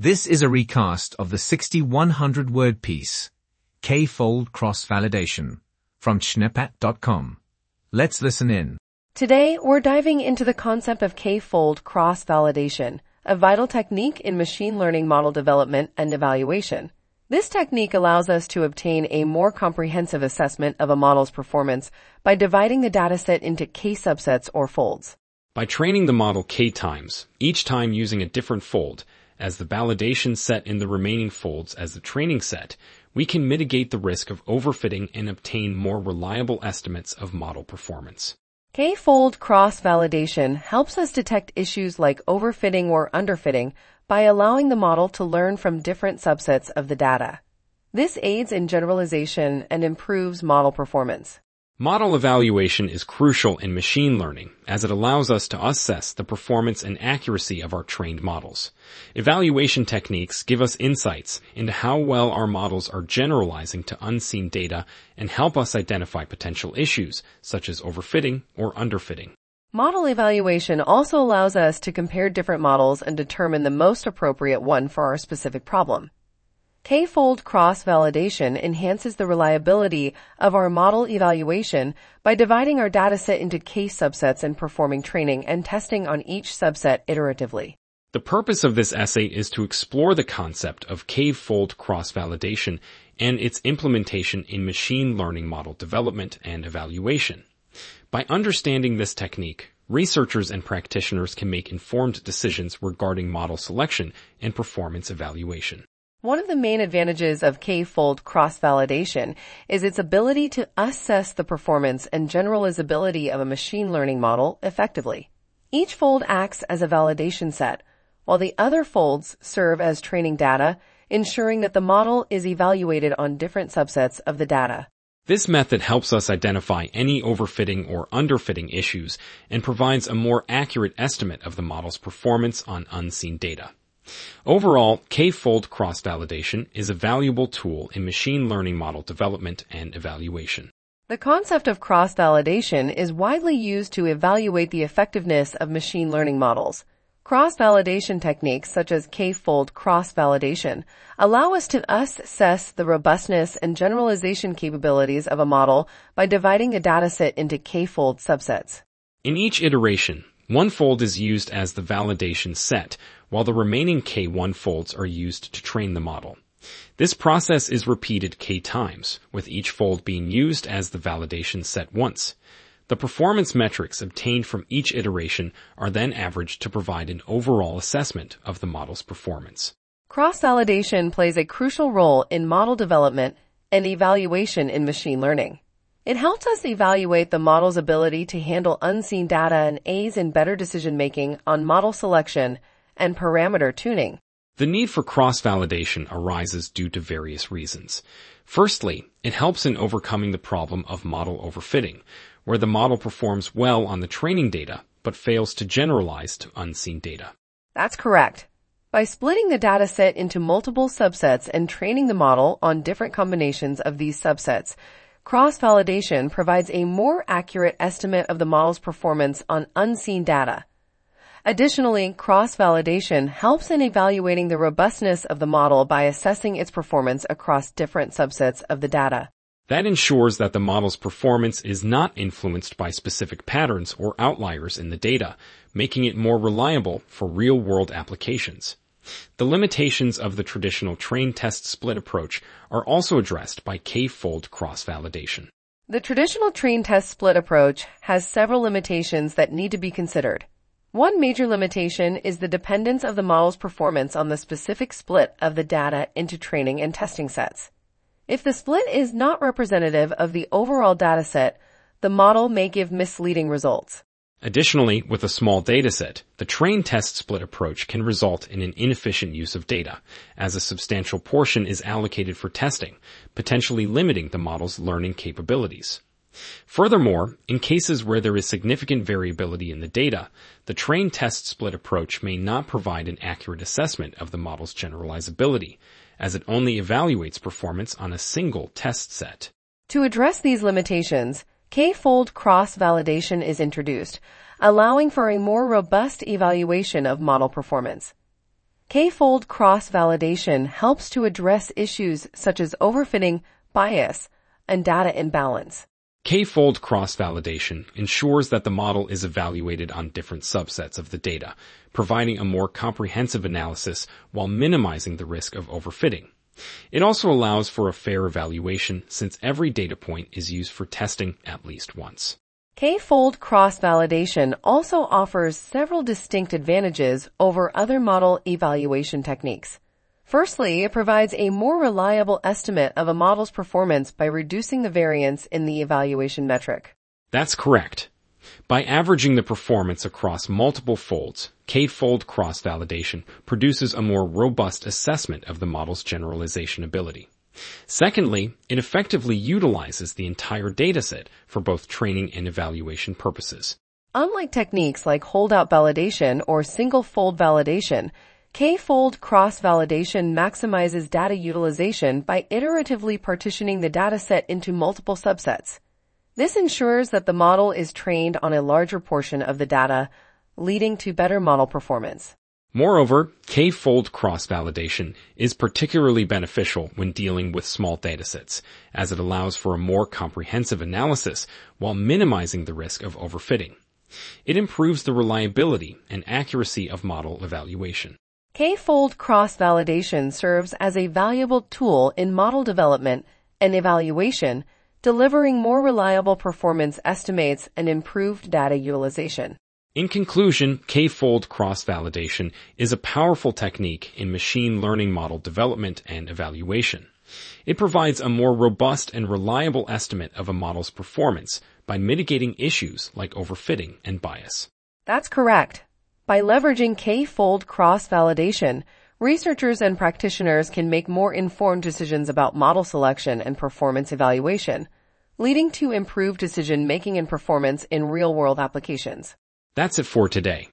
This is a recast of the 6100 word piece, K-fold cross-validation, from Schneppat.com. Let's listen in. Today, we're diving into the concept of K-fold cross-validation, a vital technique in machine learning model development and evaluation. This technique allows us to obtain a more comprehensive assessment of a model's performance by dividing the dataset into K subsets or folds. By training the model K times, each time using a different fold, as the validation set in the remaining folds as the training set, we can mitigate the risk of overfitting and obtain more reliable estimates of model performance. K-fold cross-validation helps us detect issues like overfitting or underfitting by allowing the model to learn from different subsets of the data. This aids in generalization and improves model performance. Model evaluation is crucial in machine learning as it allows us to assess the performance and accuracy of our trained models. Evaluation techniques give us insights into how well our models are generalizing to unseen data and help us identify potential issues such as overfitting or underfitting. Model evaluation also allows us to compare different models and determine the most appropriate one for our specific problem. K-fold cross-validation enhances the reliability of our model evaluation by dividing our dataset into K subsets and performing training and testing on each subset iteratively. The purpose of this essay is to explore the concept of K-fold cross-validation and its implementation in machine learning model development and evaluation. By understanding this technique, researchers and practitioners can make informed decisions regarding model selection and performance evaluation. One of the main advantages of K-fold cross-validation is its ability to assess the performance and generalizability of a machine learning model effectively. Each fold acts as a validation set, while the other folds serve as training data, ensuring that the model is evaluated on different subsets of the data. This method helps us identify any overfitting or underfitting issues and provides a more accurate estimate of the model's performance on unseen data. Overall, K-fold cross-validation is a valuable tool in machine learning model development and evaluation. The concept of cross-validation is widely used to evaluate the effectiveness of machine learning models. Cross-validation techniques such as K-fold cross-validation allow us to assess the robustness and generalization capabilities of a model by dividing a dataset into K-fold subsets. In each iteration, one fold is used as the validation set, while the remaining K1 folds are used to train the model. This process is repeated K times, with each fold being used as the validation set once. The performance metrics obtained from each iteration are then averaged to provide an overall assessment of the model's performance. Cross-validation plays a crucial role in model development and evaluation in machine learning. It helps us evaluate the model's ability to handle unseen data and aids in better decision making on model selection and parameter tuning. The need for cross-validation arises due to various reasons. Firstly, it helps in overcoming the problem of model overfitting, where the model performs well on the training data, but fails to generalize to unseen data. That's correct. By splitting the dataset into multiple subsets and training the model on different combinations of these subsets, cross-validation provides a more accurate estimate of the model's performance on unseen data. Additionally, cross-validation helps in evaluating the robustness of the model by assessing its performance across different subsets of the data. That ensures that the model's performance is not influenced by specific patterns or outliers in the data, making it more reliable for real-world applications. The limitations of the traditional train test split approach are also addressed by K-fold cross-validation. The traditional train test split approach has several limitations that need to be considered. One major limitation is the dependence of the model's performance on the specific split of the data into training and testing sets. If the split is not representative of the overall dataset, the model may give misleading results. Additionally, with a small dataset, the train test split approach can result in an inefficient use of data, as a substantial portion is allocated for testing, potentially limiting the model's learning capabilities. Furthermore, in cases where there is significant variability in the data, the train test split approach may not provide an accurate assessment of the model's generalizability, as it only evaluates performance on a single test set. To address these limitations, K-fold cross-validation is introduced, allowing for a more robust evaluation of model performance. K-fold cross-validation helps to address issues such as overfitting, bias, and data imbalance. K-fold cross-validation ensures that the model is evaluated on different subsets of the data, providing a more comprehensive analysis while minimizing the risk of overfitting. It also allows for a fair evaluation since every data point is used for testing at least once. K-fold cross-validation also offers several distinct advantages over other model evaluation techniques. Firstly, it provides a more reliable estimate of a model's performance by reducing the variance in the evaluation metric. That's correct. By averaging the performance across multiple folds, K-fold cross-validation produces a more robust assessment of the model's generalization ability. Secondly, it effectively utilizes the entire dataset for both training and evaluation purposes. Unlike techniques like holdout validation or single fold validation, K-fold cross-validation maximizes data utilization by iteratively partitioning the dataset into multiple subsets. This ensures that the model is trained on a larger portion of the data, leading to better model performance. Moreover, K-fold cross-validation is particularly beneficial when dealing with small datasets, as it allows for a more comprehensive analysis while minimizing the risk of overfitting. It improves the reliability and accuracy of model evaluation. K-fold cross-validation serves as a valuable tool in model development and evaluation delivering more reliable performance estimates and improved data utilization. In conclusion, K-fold cross-validation is a powerful technique in machine learning model development and evaluation. It provides a more robust and reliable estimate of a model's performance by mitigating issues like overfitting and bias. That's correct. By leveraging K-fold cross-validation, researchers and practitioners can make more informed decisions about model selection and performance evaluation, leading to improved decision making and performance in real world applications. That's it for today.